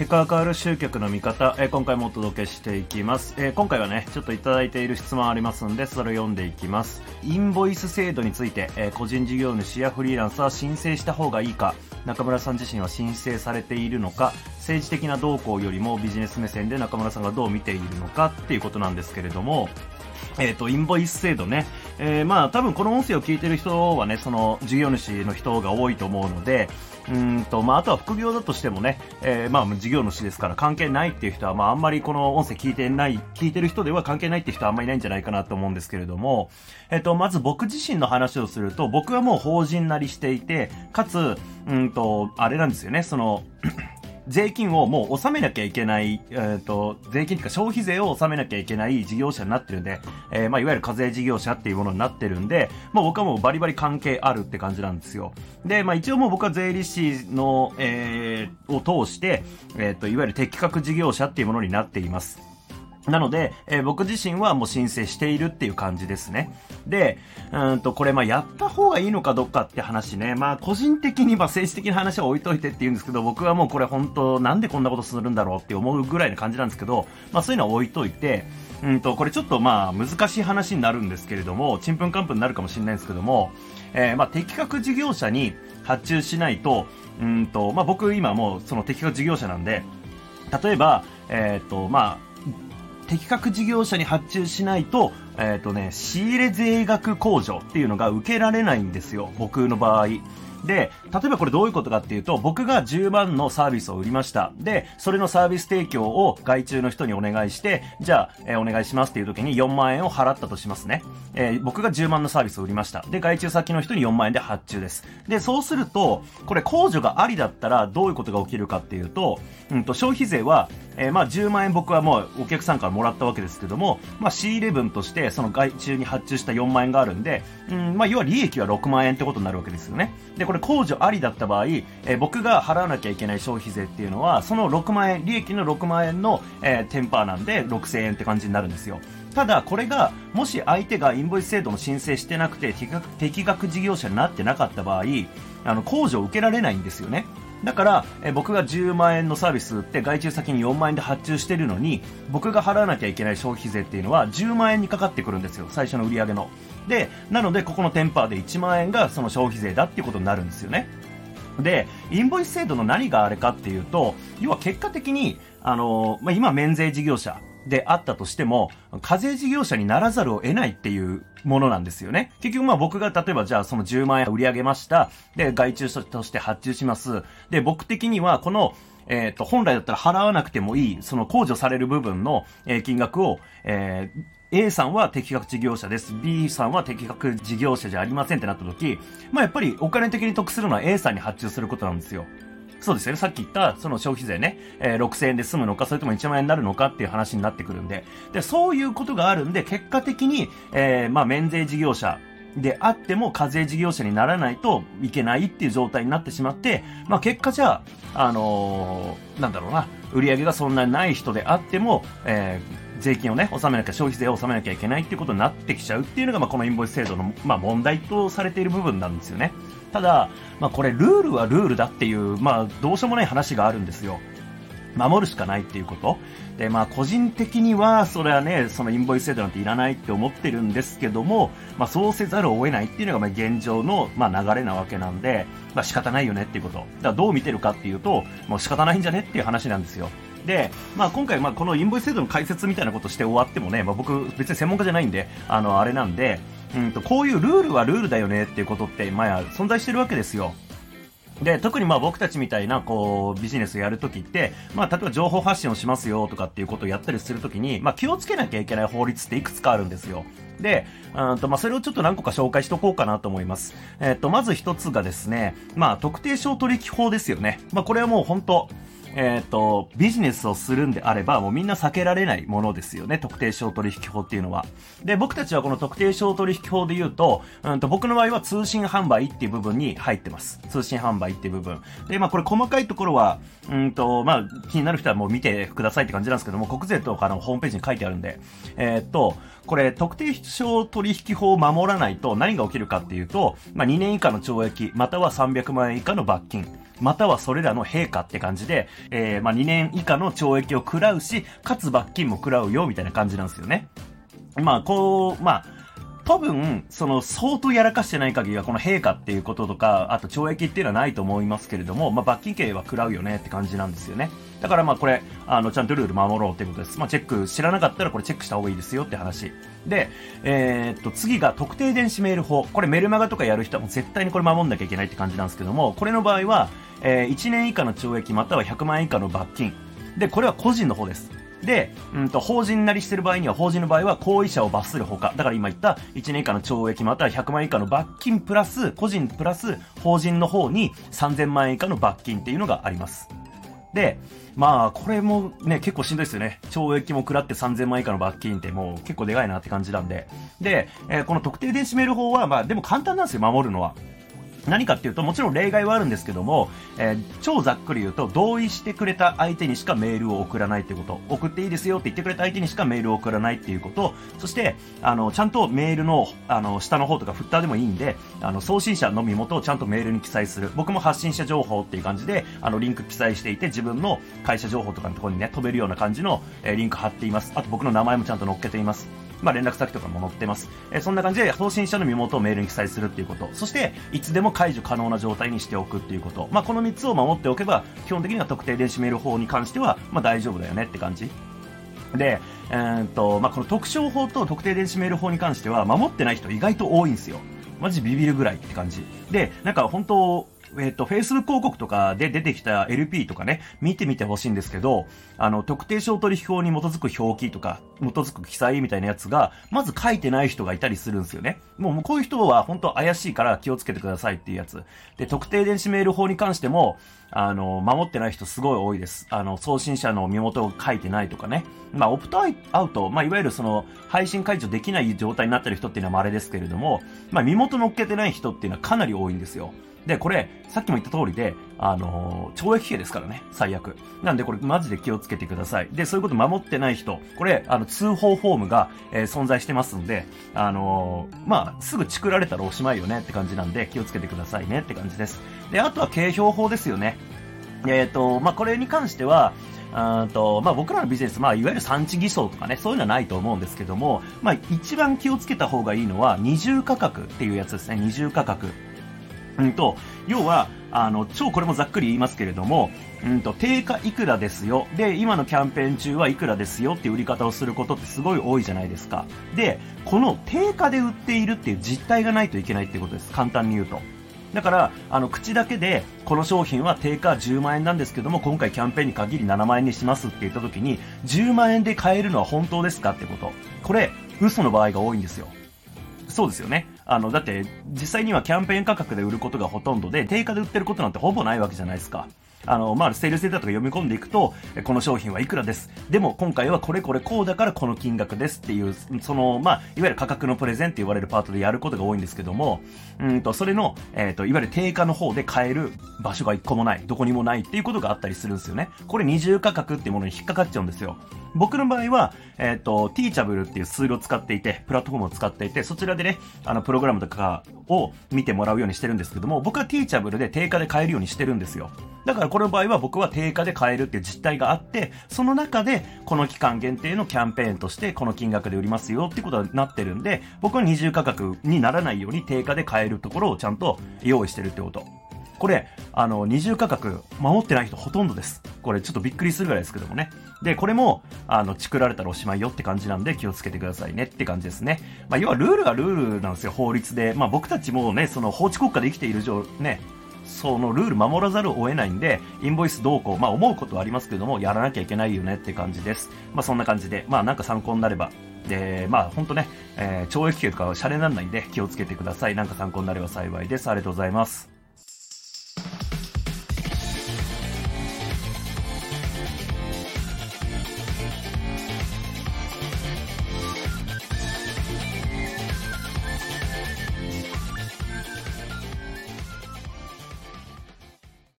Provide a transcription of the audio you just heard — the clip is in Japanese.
結果が変わる集客の見方、えー、今回もお届けしていきます、えー、今回はねちょっといただいている質問ありますんでそれを読んでいきます。インボイス制度について、えー、個人事業主やフリーランスは申請した方がいいか中村さん自身は申請されているのか政治的な動向よりもビジネス目線で中村さんがどう見ているのかっていうことなんですけれどもえっ、ー、と、インボイス制度ね。えー、まあ、多分この音声を聞いてる人はね、その事業主の人が多いと思うので、うんと、まあ、あとは副業だとしてもね、えー、まあ、事業主ですから関係ないっていう人は、まあ、あんまりこの音声聞いてない、聞いてる人では関係ないっていう人はあんまりいないんじゃないかなと思うんですけれども、えっ、と、まず僕自身の話をすると、僕はもう法人なりしていて、かつ、うんと、あれなんですよね、その、税金をもう納めなきゃいけない、えっ、ー、と、税金というか消費税を納めなきゃいけない事業者になってるんで、えー、まあ、いわゆる課税事業者っていうものになってるんで、まあ、僕はもうバリバリ関係あるって感じなんですよ。で、まあ、一応もう僕は税理士の、えー、を通して、えっ、と、いわゆる適格事業者っていうものになっています。なので、えー、僕自身はもう申請しているっていう感じですね。で、うんと、これまあやった方がいいのかどうかって話ね。まあ個人的にまあ政治的な話は置いといてって言うんですけど、僕はもうこれ本当なんでこんなことするんだろうって思うぐらいな感じなんですけど、まあそういうのは置いといて、うんと、これちょっとまあ難しい話になるんですけれども、ちんぷんかんぷんになるかもしれないんですけども、えー、まあ適格事業者に発注しないと、うんと、まあ僕今もうその適格事業者なんで、例えば、えっ、ー、と、まあ、適格事業者に発注しないと、えっ、ー、とね、仕入れ税額控除っていうのが受けられないんですよ、僕の場合。で、例えばこれどういうことかっていうと、僕が10万のサービスを売りました。で、それのサービス提供を外注の人にお願いして、じゃあ、えー、お願いしますっていう時に4万円を払ったとしますね。えー、僕が10万のサービスを売りました。で、外注先の人に4万円で発注です。で、そうすると、これ控除がありだったらどういうことが起きるかっていうと、うんと、消費税は、えー、まあ10万円僕はもうお客さんからもらったわけですけども、まあ仕入れ分としてその外注に発注した4万円があるんで、うん、まあ要は利益は6万円ってことになるわけですよね。で、これ控除ありだった場合、えー、僕が払わなきゃいけない消費税っていうのは、その6万円、利益の6万円の、えー、テンパーなんで6000円って感じになるんですよ。ただ、これが、もし相手がインボイス制度の申請してなくて、適格事業者になってなかった場合、あの、控除を受けられないんですよね。だから、え僕が10万円のサービスって外注先に4万円で発注してるのに、僕が払わなきゃいけない消費税っていうのは10万円にかかってくるんですよ。最初の売り上げの。で、なので、ここのテンパーで1万円がその消費税だっていうことになるんですよね。で、インボイス制度の何があれかっていうと、要は結果的に、あの、まあ、今免税事業者であったとしても、課税事業者にならざるを得ないっていうものなんですよね。結局まあ僕が例えばじゃあその10万円売り上げました。で、外注として発注します。で、僕的にはこのえっ、ー、と、本来だったら払わなくてもいい、その控除される部分の、え、金額を、えー、A さんは適格事業者です。B さんは適格事業者じゃありませんってなった時、まあやっぱりお金的に得するのは A さんに発注することなんですよ。そうですよね。さっき言った、その消費税ね、えー、6000円で済むのか、それとも1万円になるのかっていう話になってくるんで、で、そういうことがあるんで、結果的に、えー、まあ、免税事業者であっても課税事業者にならないといけないっていう状態になってしまって、まあ、結果じゃあ、あのー、なんだろうな、売り上げがそんなにない人であっても、えー、税金をね、納めなきゃ、消費税を納めなきゃいけないっていうことになってきちゃうっていうのが、まあ、このインボイス制度の、まあ、問題とされている部分なんですよね。ただ、まあ、これルールはルールだっていう、まあ、どうしようもない話があるんですよ。守るしかないっていうこと。で、まあ、個人的には、それはね、そのインボイス制度なんていらないって思ってるんですけども、まあ、そうせざるを得ないっていうのが、まあ、現状の、まあ、流れなわけなんで、まあ、仕方ないよねっていうこと。だからどう見てるかっていうと、もう仕方ないんじゃねっていう話なんですよ。で、まあ、今回、まあ、このインボイス制度の解説みたいなことして終わってもね、まあ、僕、別に専門家じゃないんで、あの、あれなんで、うんと、こういうルールはルールだよねっていうことって、まあ、存在してるわけですよ。で、特にまあ僕たちみたいな、こう、ビジネスやるときって、まあ、例えば情報発信をしますよとかっていうことをやったりするときに、まあ、気をつけなきゃいけない法律っていくつかあるんですよ。で、うんと、まあ、それをちょっと何個か紹介しとこうかなと思います。えっ、と、まず一つがですね、まあ、特定商取引法ですよね。まあ、これはもう本当えっ、ー、と、ビジネスをするんであれば、もうみんな避けられないものですよね。特定商取引法っていうのは。で、僕たちはこの特定商取引法で言うと、うんと、僕の場合は通信販売っていう部分に入ってます。通信販売っていう部分。で、まあこれ細かいところは、うんと、まあ気になる人はもう見てくださいって感じなんですけども、国税とかのホームページに書いてあるんで、えー、っと、これ、特定商取引法を守らないと何が起きるかっていうと、まあ2年以下の懲役、または300万円以下の罰金。またはそれらの陛下って感じで、えー、まあ、2年以下の懲役を食らうし、かつ罰金も食らうよ、みたいな感じなんですよね。まあ、こう、まあ、多分、その、相当やらかしてない限りは、この陛下っていうこととか、あと懲役っていうのはないと思いますけれども、まあ、罰金刑は食らうよねって感じなんですよね。だからまあこれ、あの、ちゃんとルール守ろうってことです。まあ、チェック、知らなかったらこれチェックした方がいいですよって話。で、えー、っと、次が特定電子メール法。これメルマガとかやる人はもう絶対にこれ守んなきゃいけないって感じなんですけども、これの場合は、えー、1年以下の懲役または100万円以下の罰金。で、これは個人の方です。で、うんと、法人なりしてる場合には、法人の場合は行為者を罰するほか、だから今言った1年以下の懲役または100万以下の罰金プラス、個人プラス法人の方に3000万円以下の罰金っていうのがあります。で、まあ、これもね、結構しんどいですよね。懲役も食らって3000万以下の罰金ってもう結構でかいなって感じなんで。で、えー、この特定電子メール法は、まあ、でも簡単なんですよ、守るのは。何かっていうと、もちろん例外はあるんですけども、えー、超ざっくり言うと、同意してくれた相手にしかメールを送らないってこと、送っていいですよって言ってくれた相手にしかメールを送らないっていうこと、そして、あの、ちゃんとメールの、あの、下の方とかフッターでもいいんで、あの、送信者の身元をちゃんとメールに記載する。僕も発信者情報っていう感じで、あの、リンク記載していて、自分の会社情報とかのところにね、飛べるような感じの、えー、リンク貼っています。あと僕の名前もちゃんと載っけています。まあ、連絡先とかも載ってます。え、そんな感じで送信者の身元をメールに記載するっていうこと。そして、いつでも解除可能な状態にしておくっていうこと。まあ、この3つを守っておけば、基本的には特定電子メール法に関しては、まあ、大丈夫だよねって感じ。で、えー、っと、まあ、この特徴法と特定電子メール法に関しては、守ってない人意外と多いんですよ。マジビビるぐらいって感じ。で、なんか本当、えっ、ー、と、Facebook 広告とかで出てきた LP とかね、見てみてほしいんですけど、あの、特定商取引法に基づく表記とか、基づく記載みたいなやつが、まず書いてない人がいたりするんですよね。もうこういう人は本当怪しいから気をつけてくださいっていうやつ。で、特定電子メール法に関しても、あの、守ってない人すごい多いです。あの、送信者の身元を書いてないとかね。まあ、オプトアウト、まあ、いわゆるその、配信解除できない状態になってる人っていうのは稀ですけれども、まあ、身元乗っけてない人っていうのはかなり多いんですよ。で、これ、さっきも言った通りで、あのー、懲役刑ですからね、最悪。なんでこれマジで気をつけてください。で、そういうこと守ってない人、これ、あの、通報フォームが、えー、存在してますんで、あのー、まあ、すぐチクられたらおしまいよねって感じなんで、気をつけてくださいねって感じです。で、あとは景標法ですよね。えっ、と、まあ、これに関しては、あとまあ、僕らのビジネス、まあ、いわゆる産地偽装とかね、そういうのはないと思うんですけども、まあ、一番気をつけた方がいいのは、二重価格っていうやつですね、二重価格。うんと、要は、あの、超これもざっくり言いますけれども、うんと、定価いくらですよ。で、今のキャンペーン中はいくらですよっていう売り方をすることってすごい多いじゃないですか。で、この定価で売っているっていう実態がないといけないっていうことです。簡単に言うと。だから、あの、口だけで、この商品は定価10万円なんですけども、今回キャンペーンに限り7万円にしますって言った時に、10万円で買えるのは本当ですかってこと。これ、嘘の場合が多いんですよ。そうですよね。あの、だって、実際にはキャンペーン価格で売ることがほとんどで、定価で売ってることなんてほぼないわけじゃないですか。あの、まあ、セールスデータとか読み込んでいくと、この商品はいくらです。でも、今回はこれこれこうだからこの金額ですっていう、その、まあ、いわゆる価格のプレゼンって言われるパートでやることが多いんですけども、うんと、それの、えっ、ー、と、いわゆる定価の方で買える場所が一個もない、どこにもないっていうことがあったりするんですよね。これ二重価格っていうものに引っかかっちゃうんですよ。僕の場合は、えっ、ー、と、ティーチャブルっていうツールを使っていて、プラットフォームを使っていて、そちらでね、あの、プログラムとかを見てもらうようにしてるんですけども、僕はティーチャブルで定価で買えるようにしてるんですよ。だからこの場合は僕は定価で買えるっていう実態があって、その中で、この期間限定のキャンペーンとして、この金額で売りますよってことになってるんで、僕は二重価格にならないように定価で買えるところをちゃんと用意してるってこと。これ、あの、二重価格守ってない人ほとんどです。これちょっとびっくりするぐらいですけどもね。で、これも、あの、チクられたらおしまいよって感じなんで気をつけてくださいねって感じですね。まあ、要はルールがルールなんですよ、法律で。まあ、僕たちもね、その法治国家で生きている上、ね、そのルール守らざるを得ないんで、インボイスどうこう、まあ思うことはありますけども、やらなきゃいけないよねって感じです。まあそんな感じで、まあなんか参考になれば。で、まあほんとね、えー、懲役刑とかはシャレにならないんで気をつけてください。なんか参考になれば幸いです。ありがとうございます。